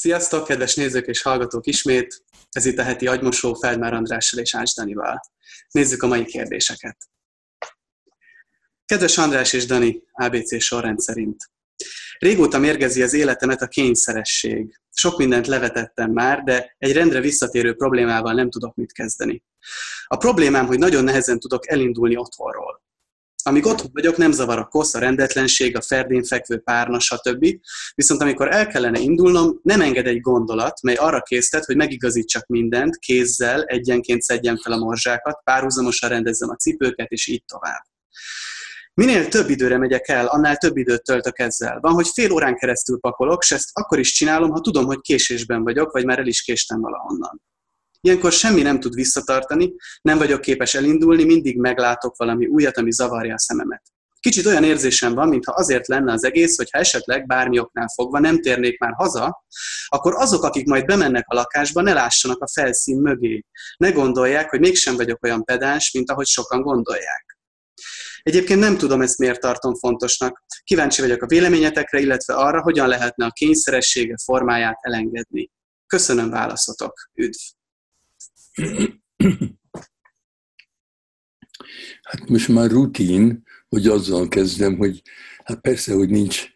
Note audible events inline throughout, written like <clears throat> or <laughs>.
Sziasztok, kedves nézők és hallgatók ismét! Ez itt a heti agymosó Feldmár Andrással és Ács Danival. Nézzük a mai kérdéseket. Kedves András és Dani, ABC sorrend szerint. Régóta mérgezi az életemet a kényszeresség. Sok mindent levetettem már, de egy rendre visszatérő problémával nem tudok mit kezdeni. A problémám, hogy nagyon nehezen tudok elindulni otthonról. Amíg otthon vagyok, nem zavar a kosz, a rendetlenség, a ferdén fekvő párna, stb. Viszont amikor el kellene indulnom, nem enged egy gondolat, mely arra késztet, hogy megigazítsak mindent, kézzel, egyenként szedjem fel a morzsákat, párhuzamosan rendezzem a cipőket, és így tovább. Minél több időre megyek el, annál több időt töltök ezzel. Van, hogy fél órán keresztül pakolok, és ezt akkor is csinálom, ha tudom, hogy késésben vagyok, vagy már el is késtem valahonnan. Ilyenkor semmi nem tud visszatartani, nem vagyok képes elindulni, mindig meglátok valami újat, ami zavarja a szememet. Kicsit olyan érzésem van, mintha azért lenne az egész, hogy ha esetleg bármi oknál fogva nem térnék már haza, akkor azok, akik majd bemennek a lakásba, ne lássanak a felszín mögé. Ne gondolják, hogy mégsem vagyok olyan pedáns, mint ahogy sokan gondolják. Egyébként nem tudom ezt miért tartom fontosnak. Kíváncsi vagyok a véleményetekre, illetve arra, hogyan lehetne a kényszeressége formáját elengedni. Köszönöm válaszotok. Üdv! Hát most már rutin, hogy azzal kezdem, hogy hát persze, hogy nincs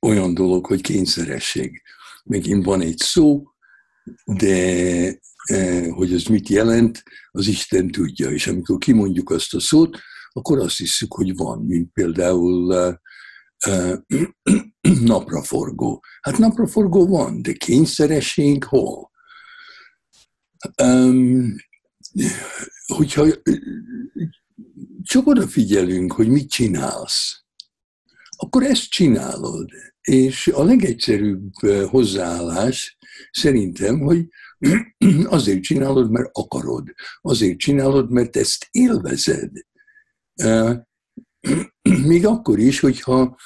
olyan dolog, hogy kényszeresség. Megint van egy szó, de eh, hogy ez mit jelent, az Isten tudja. És amikor kimondjuk azt a szót, akkor azt hiszük, hogy van, mint például eh, <clears throat> napraforgó. Hát napraforgó van, de kényszeresség hol? Um, hogyha csak odafigyelünk, hogy mit csinálsz, akkor ezt csinálod. És a legegyszerűbb hozzáállás szerintem, hogy <clears throat> azért csinálod, mert akarod. Azért csinálod, mert ezt élvezed. <clears throat> Még akkor is, hogyha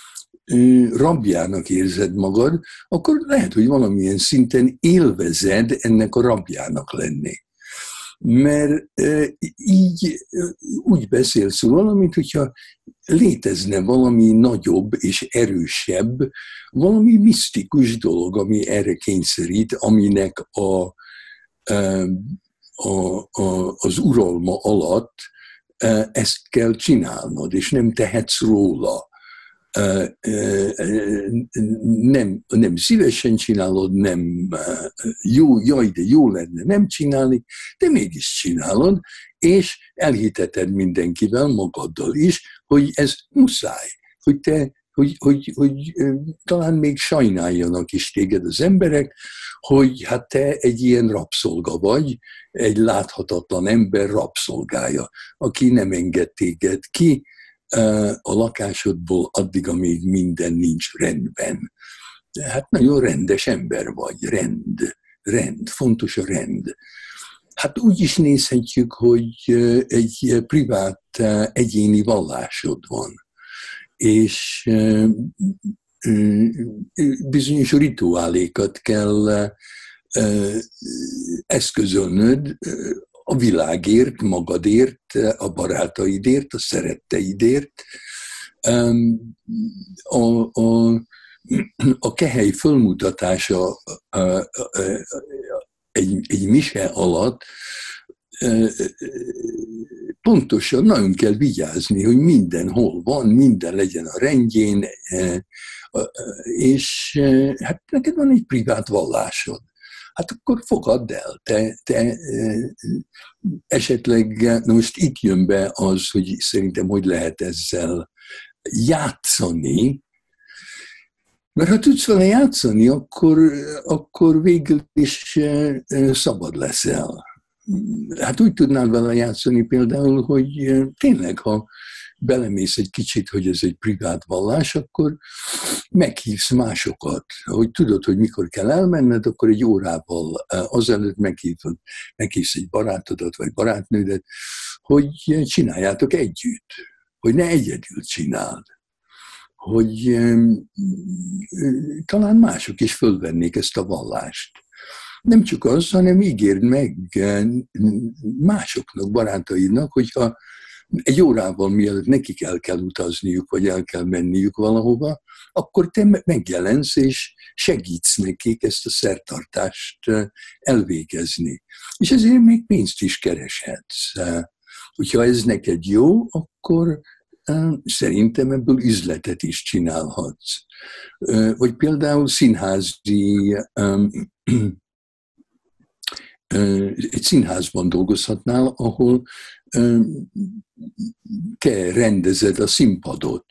rabjának érzed magad, akkor lehet, hogy valamilyen szinten élvezed ennek a rabjának lenni. Mert így úgy beszélsz róla, mint hogyha létezne valami nagyobb és erősebb, valami misztikus dolog, ami erre kényszerít, aminek a, a, a, az uralma alatt ezt kell csinálnod, és nem tehetsz róla nem, nem szívesen csinálod, nem jó, jaj, de jó lenne nem csinálni, de mégis csinálod, és elhiteted mindenkivel, magaddal is, hogy ez muszáj, hogy te hogy, hogy, hogy talán még sajnáljanak is téged az emberek, hogy hát te egy ilyen rabszolga vagy, egy láthatatlan ember rabszolgája, aki nem enged téged ki, a lakásodból addig, amíg minden nincs rendben. Hát nagyon rendes ember vagy, rend, rend, fontos a rend. Hát úgy is nézhetjük, hogy egy privát egyéni vallásod van, és bizonyos rituálékat kell eszközölnöd a világért, magadért, a barátaidért, a szeretteidért. A, a, a kehely fölmutatása egy, egy mise alatt pontosan nagyon kell vigyázni, hogy mindenhol van, minden legyen a rendjén, és hát neked van egy privát vallásod hát akkor fogadd el. Te, te esetleg, na most itt jön be az, hogy szerintem hogy lehet ezzel játszani, mert ha tudsz vele játszani, akkor, akkor végül is szabad leszel. Hát úgy tudnál vele játszani például, hogy tényleg, ha belemész egy kicsit, hogy ez egy privát vallás, akkor meghívsz másokat. Hogy tudod, hogy mikor kell elmenned, akkor egy órával eh, azelőtt meghívod, meghívsz egy barátodat vagy barátnődet, hogy csináljátok együtt, hogy ne egyedül csináld hogy talán mások is fölvennék ezt a vallást. Nem csak az, hanem ígérd meg eh, másoknak, barátaidnak, hogyha egy órával mielőtt nekik el kell utazniuk, vagy el kell menniük valahova, akkor te megjelensz, és segítsz nekik ezt a szertartást elvégezni. És ezért még pénzt is kereshetsz. Hogyha ez neked jó, akkor szerintem ebből üzletet is csinálhatsz. Vagy például színházi egy színházban dolgozhatnál, ahol te rendezed a színpadot,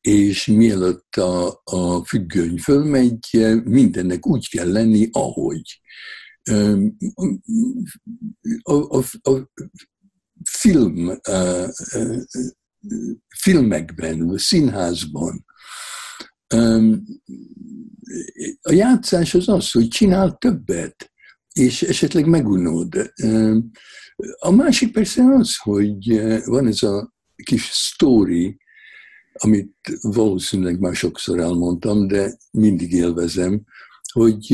és mielőtt a, a függöny fölmegy, mindennek úgy kell lenni, ahogy. A, a, a film, a, filmekben, a színházban a játszás az az, hogy csinál többet és esetleg megunod. A másik persze az, hogy van ez a kis sztori, amit valószínűleg már sokszor elmondtam, de mindig élvezem, hogy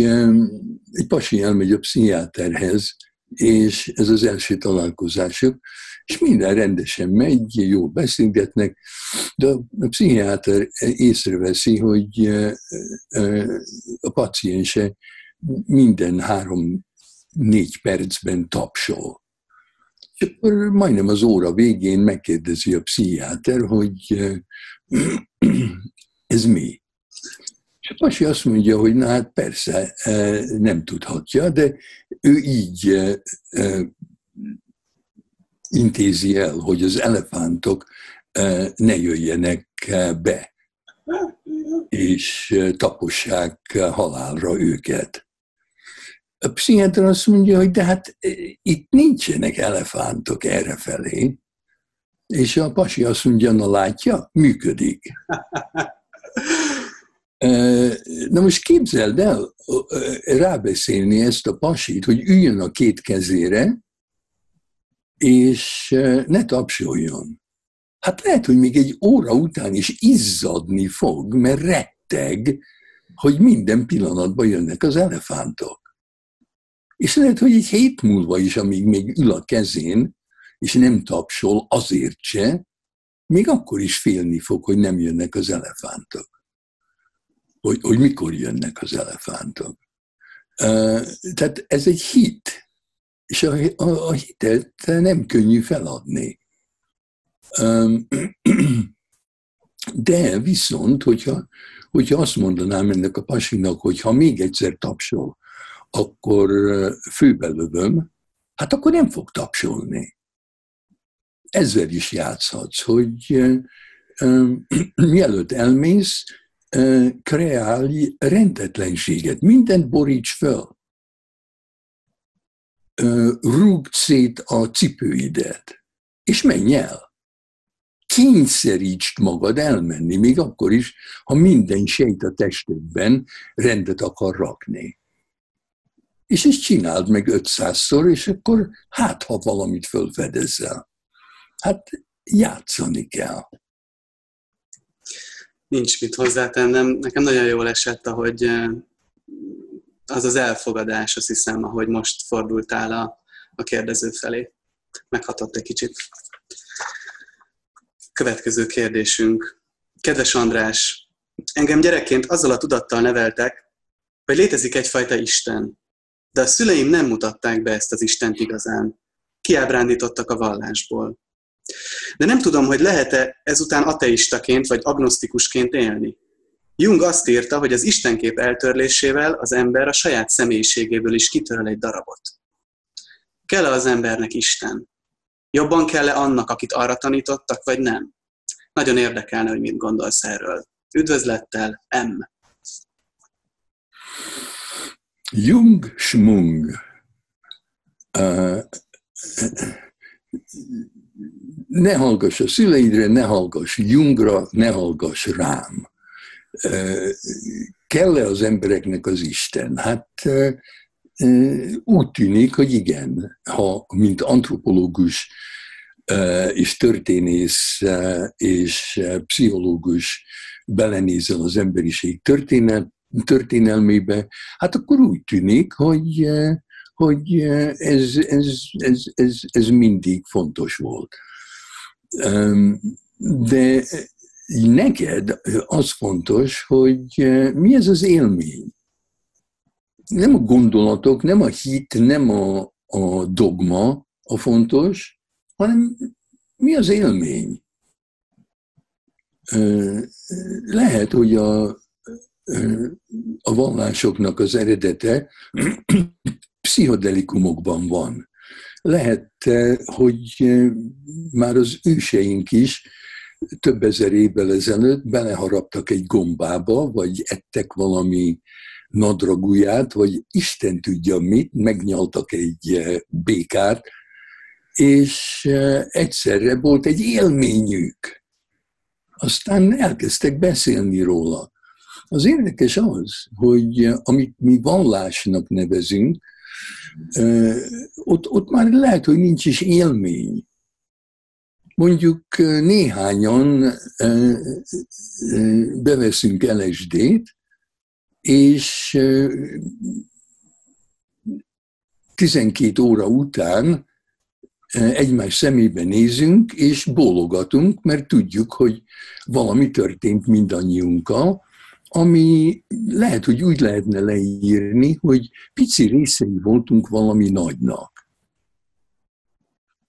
egy pasi elmegy a pszichiáterhez, és ez az első találkozásuk, és minden rendesen megy, jól beszélgetnek, de a pszichiáter észreveszi, hogy a paciense minden három négy percben tapsol. És akkor majdnem az óra végén megkérdezi a pszichiáter, hogy <clears throat> ez mi? És a pasi azt mondja, hogy na hát persze, nem tudhatja, de ő így intézi el, hogy az elefántok ne jöjjenek be, és tapossák halálra őket. A pszichiáter azt mondja, hogy de hát e, itt nincsenek elefántok errefelé. És a pasi azt mondja, na látja, működik. E, na most képzeld el e, rábeszélni ezt a pasit, hogy üljön a két kezére, és ne tapsoljon. Hát lehet, hogy még egy óra után is izzadni fog, mert retteg, hogy minden pillanatban jönnek az elefántok. És lehet, hogy egy hét múlva is, amíg még ül a kezén, és nem tapsol azért se, még akkor is félni fog, hogy nem jönnek az elefántok. Hogy, hogy mikor jönnek az elefántok. Tehát ez egy hit, és a, a, a hitet nem könnyű feladni. De viszont, hogyha, hogyha azt mondanám ennek a pasinak, hogy ha még egyszer tapsol, akkor főbelövöm, hát akkor nem fog tapsolni. Ezzel is játszhatsz, hogy <clears throat> mielőtt elmész, kreálj rendetlenséget, mindent boríts föl. Rúgd szét a cipőidet, és menj el. Kényszerítsd magad elmenni, még akkor is, ha minden sejt a testedben rendet akar rakni és ezt csináld meg 500-szor, és akkor hát, ha valamit fölfedezzel. Hát játszani kell. Nincs mit hozzátennem. Nekem nagyon jól esett, ahogy az az elfogadás, azt hiszem, ahogy most fordultál a, a kérdező felé. Meghatott egy kicsit. Következő kérdésünk. Kedves András, engem gyerekként azzal a tudattal neveltek, hogy létezik egyfajta Isten, de a szüleim nem mutatták be ezt az Istent igazán. Kiábrándítottak a vallásból. De nem tudom, hogy lehet-e ezután ateistaként vagy agnosztikusként élni. Jung azt írta, hogy az Istenkép eltörlésével az ember a saját személyiségéből is kitöröl egy darabot. Kell-e az embernek Isten? Jobban kell-e annak, akit arra tanítottak, vagy nem? Nagyon érdekelne, hogy mit gondolsz erről. Üdvözlettel, M. Jung Schmung. ne hallgass a szüleidre, ne hallgass Jungra, ne hallgass rám. Kell-e az embereknek az Isten? Hát úgy tűnik, hogy igen. Ha, mint antropológus és történész és pszichológus belenézel az emberiség történet, történelmébe, hát akkor úgy tűnik, hogy, eh, hogy eh, ez, ez, ez, ez, ez mindig fontos volt. De neked az fontos, hogy mi ez az élmény. Nem a gondolatok, nem a hit, nem a, a dogma a fontos, hanem mi az élmény. Lehet, hogy a, a vallásoknak az eredete <clears throat> pszichodelikumokban van. Lehet, hogy már az őseink is több ezer évvel ezelőtt beleharaptak egy gombába, vagy ettek valami nadraguját, vagy Isten tudja mit, megnyaltak egy békát, és egyszerre volt egy élményük. Aztán elkezdtek beszélni róla. Az érdekes az, hogy amit mi vallásnak nevezünk, ott, ott már lehet, hogy nincs is élmény. Mondjuk néhányan beveszünk LSD-t, és 12 óra után egymás szemébe nézünk, és bólogatunk, mert tudjuk, hogy valami történt mindannyiunkkal, ami lehet, hogy úgy lehetne leírni, hogy pici részei voltunk valami nagynak.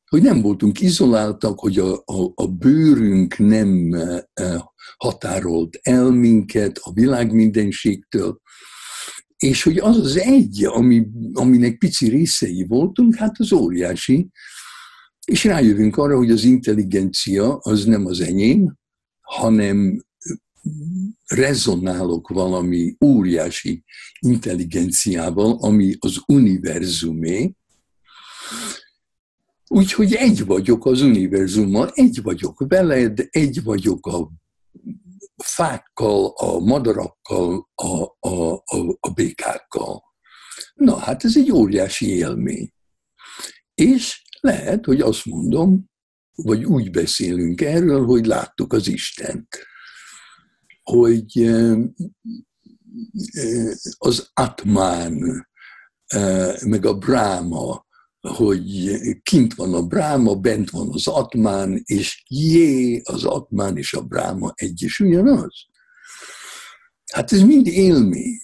Hogy nem voltunk izoláltak, hogy a, a, a bőrünk nem e, határolt el minket a világ mindenségtől, és hogy az az egy, ami, aminek pici részei voltunk, hát az óriási, és rájövünk arra, hogy az intelligencia az nem az enyém, hanem rezonálok valami óriási intelligenciával, ami az univerzumé, Úgyhogy egy vagyok az univerzummal, egy vagyok veled, egy vagyok a fákkal, a madarakkal, a, a, a, a békákkal. Na, hát ez egy óriási élmény. És lehet, hogy azt mondom, vagy úgy beszélünk erről, hogy láttuk az Istent hogy az Atmán, meg a Bráma, hogy kint van a Bráma, bent van az Atmán, és jé, az Atmán és a Bráma egy is ugyanaz. Hát ez mind élmény.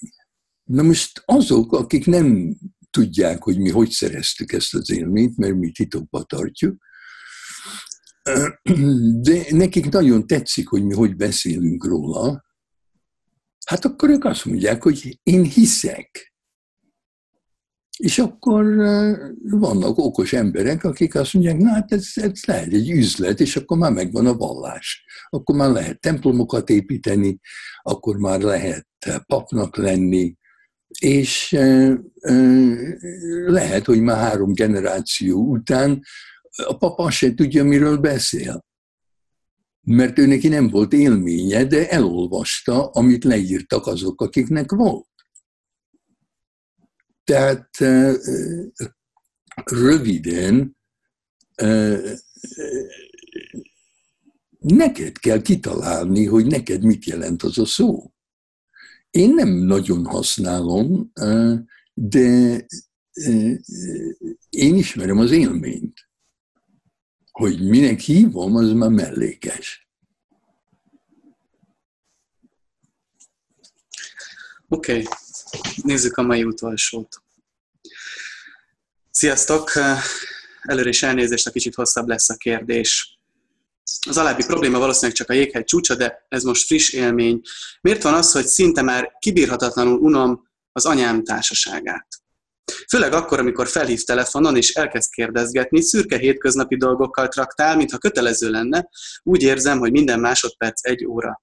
Na most azok, akik nem tudják, hogy mi hogy szereztük ezt az élményt, mert mi titokba tartjuk, de nekik nagyon tetszik, hogy mi hogy beszélünk róla, hát akkor ők azt mondják, hogy én hiszek. És akkor vannak okos emberek, akik azt mondják, na hát ez, ez lehet egy üzlet, és akkor már megvan a vallás. Akkor már lehet templomokat építeni, akkor már lehet papnak lenni, és lehet, hogy már három generáció után a papa se tudja, miről beszél. Mert ő neki nem volt élménye, de elolvasta, amit leírtak azok, akiknek volt. Tehát röviden neked kell kitalálni, hogy neked mit jelent az a szó. Én nem nagyon használom, de én ismerem az élményt hogy minek hívom, az már mellékes. Oké, okay. nézzük a mai utolsót. Sziasztok! Előre is elnézést, a kicsit hosszabb lesz a kérdés. Az alábbi probléma valószínűleg csak a jéghegy csúcsa, de ez most friss élmény. Miért van az, hogy szinte már kibírhatatlanul unom az anyám társaságát? Főleg akkor, amikor felhív telefonon és elkezd kérdezgetni, szürke hétköznapi dolgokkal traktál, mintha kötelező lenne, úgy érzem, hogy minden másodperc egy óra.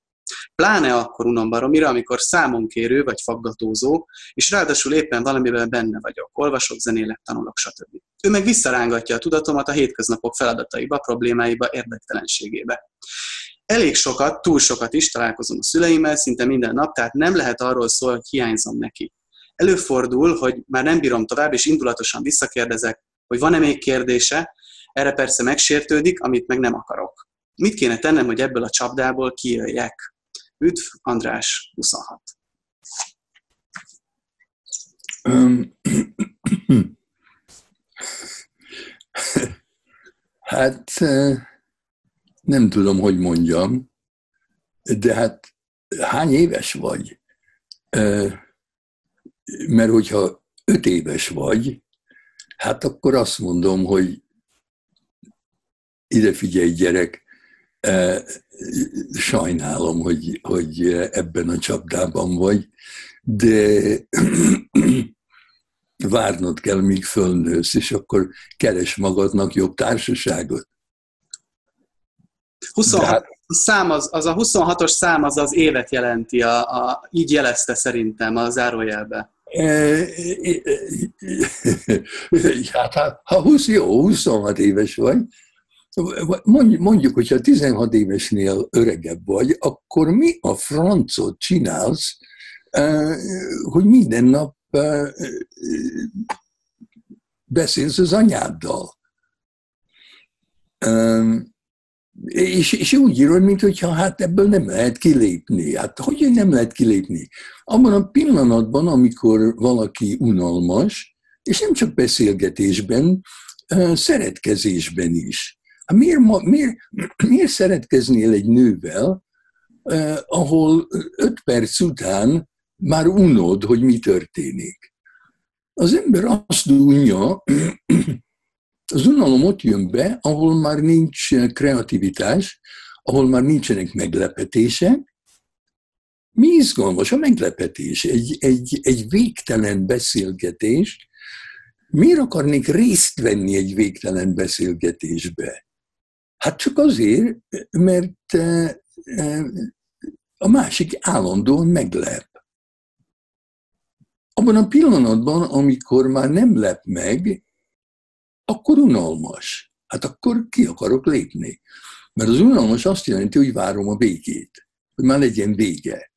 Pláne akkor unom baromira, amikor számon kérő vagy faggatózó, és ráadásul éppen valamiben benne vagyok, olvasok, zenélek, tanulok, stb. Ő meg visszarángatja a tudatomat a hétköznapok feladataiba, problémáiba, érdektelenségébe. Elég sokat, túl sokat is találkozom a szüleimmel, szinte minden nap, tehát nem lehet arról szól, hogy hiányzom neki. Előfordul, hogy már nem bírom tovább, és indulatosan visszakérdezek, hogy van-e még kérdése, erre persze megsértődik, amit meg nem akarok. Mit kéne tennem, hogy ebből a csapdából kijöjjek? Üdv, András, 26. hát nem tudom, hogy mondjam, de hát hány éves vagy? Mert hogyha öt éves vagy, hát akkor azt mondom, hogy ide figyelj gyerek, sajnálom, hogy, hogy ebben a csapdában vagy, de <clears throat> várnod kell, míg fölnősz, és akkor keres magadnak jobb társaságot. 26, hát, a szám az, az a 26-os szám az az évet jelenti, a, a, így jelezte szerintem a zárójelbe. E, hát ha 20, jó, 26 éves vagy, mondjuk, hogyha 16 évesnél öregebb vagy, akkor mi a francot csinálsz, hogy minden nap beszélsz az anyáddal. És, és úgy írod, mintha hát ebből nem lehet kilépni. Hát hogy nem lehet kilépni? Abban a pillanatban, amikor valaki unalmas, és nem csak beszélgetésben, szeretkezésben is. Hát miért, miért, <clears throat> miért szeretkeznél egy nővel, ahol öt perc után már unod, hogy mi történik? Az ember azt unja, <clears throat> az unalom ott jön be, ahol már nincs kreativitás, ahol már nincsenek meglepetések. Mi izgalmas a meglepetés? Egy, egy, egy végtelen beszélgetés. Miért akarnék részt venni egy végtelen beszélgetésbe? Hát csak azért, mert eh, eh, a másik állandóan meglep. Abban a pillanatban, amikor már nem lep meg, akkor unalmas. Hát akkor ki akarok lépni. Mert az unalmas azt jelenti, hogy várom a végét, hogy már legyen vége.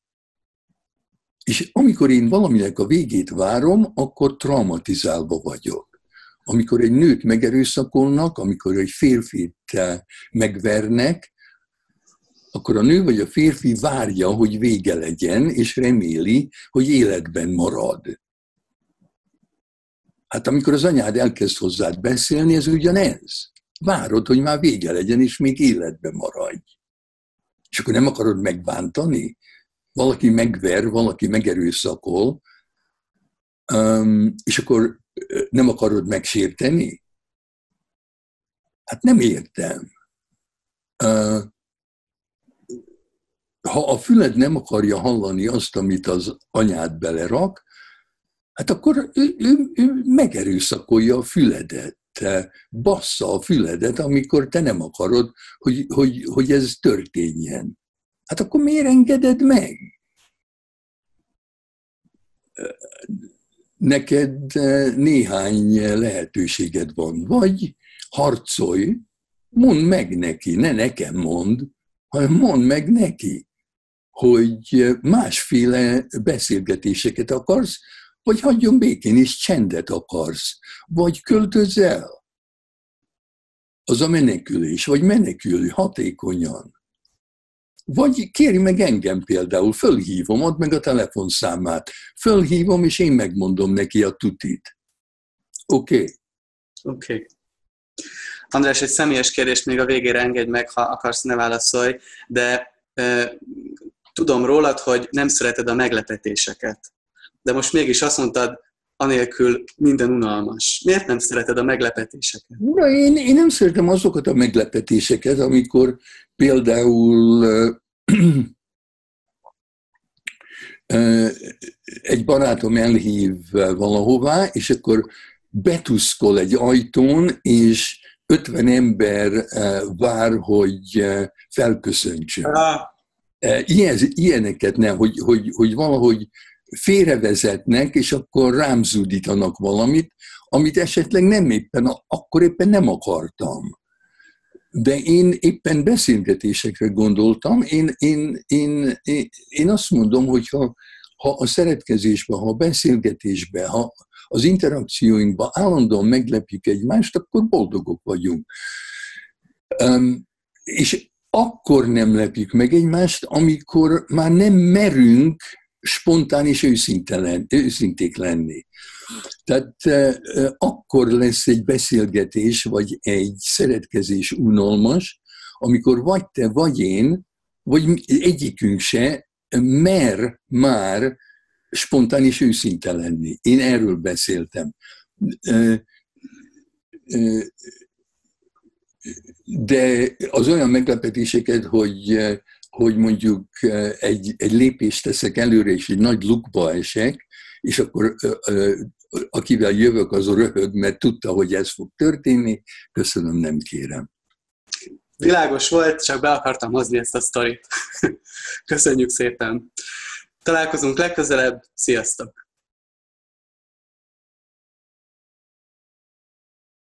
És amikor én valaminek a végét várom, akkor traumatizálva vagyok. Amikor egy nőt megerőszakolnak, amikor egy férfit megvernek, akkor a nő vagy a férfi várja, hogy vége legyen, és reméli, hogy életben marad. Hát amikor az anyád elkezd hozzád beszélni, ez ugyanez. Várod, hogy már vége legyen, és még életben maradj. És akkor nem akarod megbántani? Valaki megver, valaki megerőszakol, és akkor nem akarod megsérteni? Hát nem értem. Ha a füled nem akarja hallani azt, amit az anyád belerak, hát akkor ő, ő, ő megerőszakolja a füledet, bassza a füledet, amikor te nem akarod, hogy, hogy, hogy ez történjen. Hát akkor miért engeded meg? Neked néhány lehetőséged van. Vagy harcolj, mondd meg neki, ne nekem mond, hanem mondd meg neki, hogy másféle beszélgetéseket akarsz, vagy hagyjon békén, és csendet akarsz, vagy költöz el. Az a menekülés, vagy menekülj hatékonyan. Vagy kéri meg engem például, fölhívom, add meg a telefonszámát, fölhívom, és én megmondom neki a tutit. Oké? Okay. Oké. Okay. András, egy személyes kérdést még a végére engedj meg, ha akarsz, ne válaszolj, de e, tudom rólad, hogy nem szereted a meglepetéseket de most mégis azt mondtad, anélkül minden unalmas. Miért nem szereted a meglepetéseket? Ura, én, én nem szeretem azokat a meglepetéseket, amikor például egy barátom elhív valahová, és akkor betuszkol egy ajtón, és 50 ember vár, hogy felköszöntsön. Ah. Ilyen, ilyeneket nem, hogy, hogy, hogy valahogy félrevezetnek, és akkor rám zúdítanak valamit, amit esetleg nem éppen, akkor éppen nem akartam. De én éppen beszélgetésekre gondoltam. Én, én, én, én, én azt mondom, hogy ha, ha a szeretkezésben, ha a beszélgetésben, ha az interakcióinkban állandóan meglepjük egymást, akkor boldogok vagyunk. Um, és akkor nem lepjük meg egymást, amikor már nem merünk spontán és őszinték lenni. Tehát akkor lesz egy beszélgetés, vagy egy szeretkezés unalmas, amikor vagy te, vagy én, vagy egyikünk se mer már spontán és őszinte lenni. Én erről beszéltem. De az olyan meglepetéseket, hogy, hogy mondjuk egy, egy lépést teszek előre, és egy nagy lukba esek, és akkor akivel jövök, az röhög, mert tudta, hogy ez fog történni. Köszönöm, nem kérem. Világos volt, csak be akartam hozni ezt a sztorit. <laughs> Köszönjük szépen! Találkozunk legközelebb, sziasztok!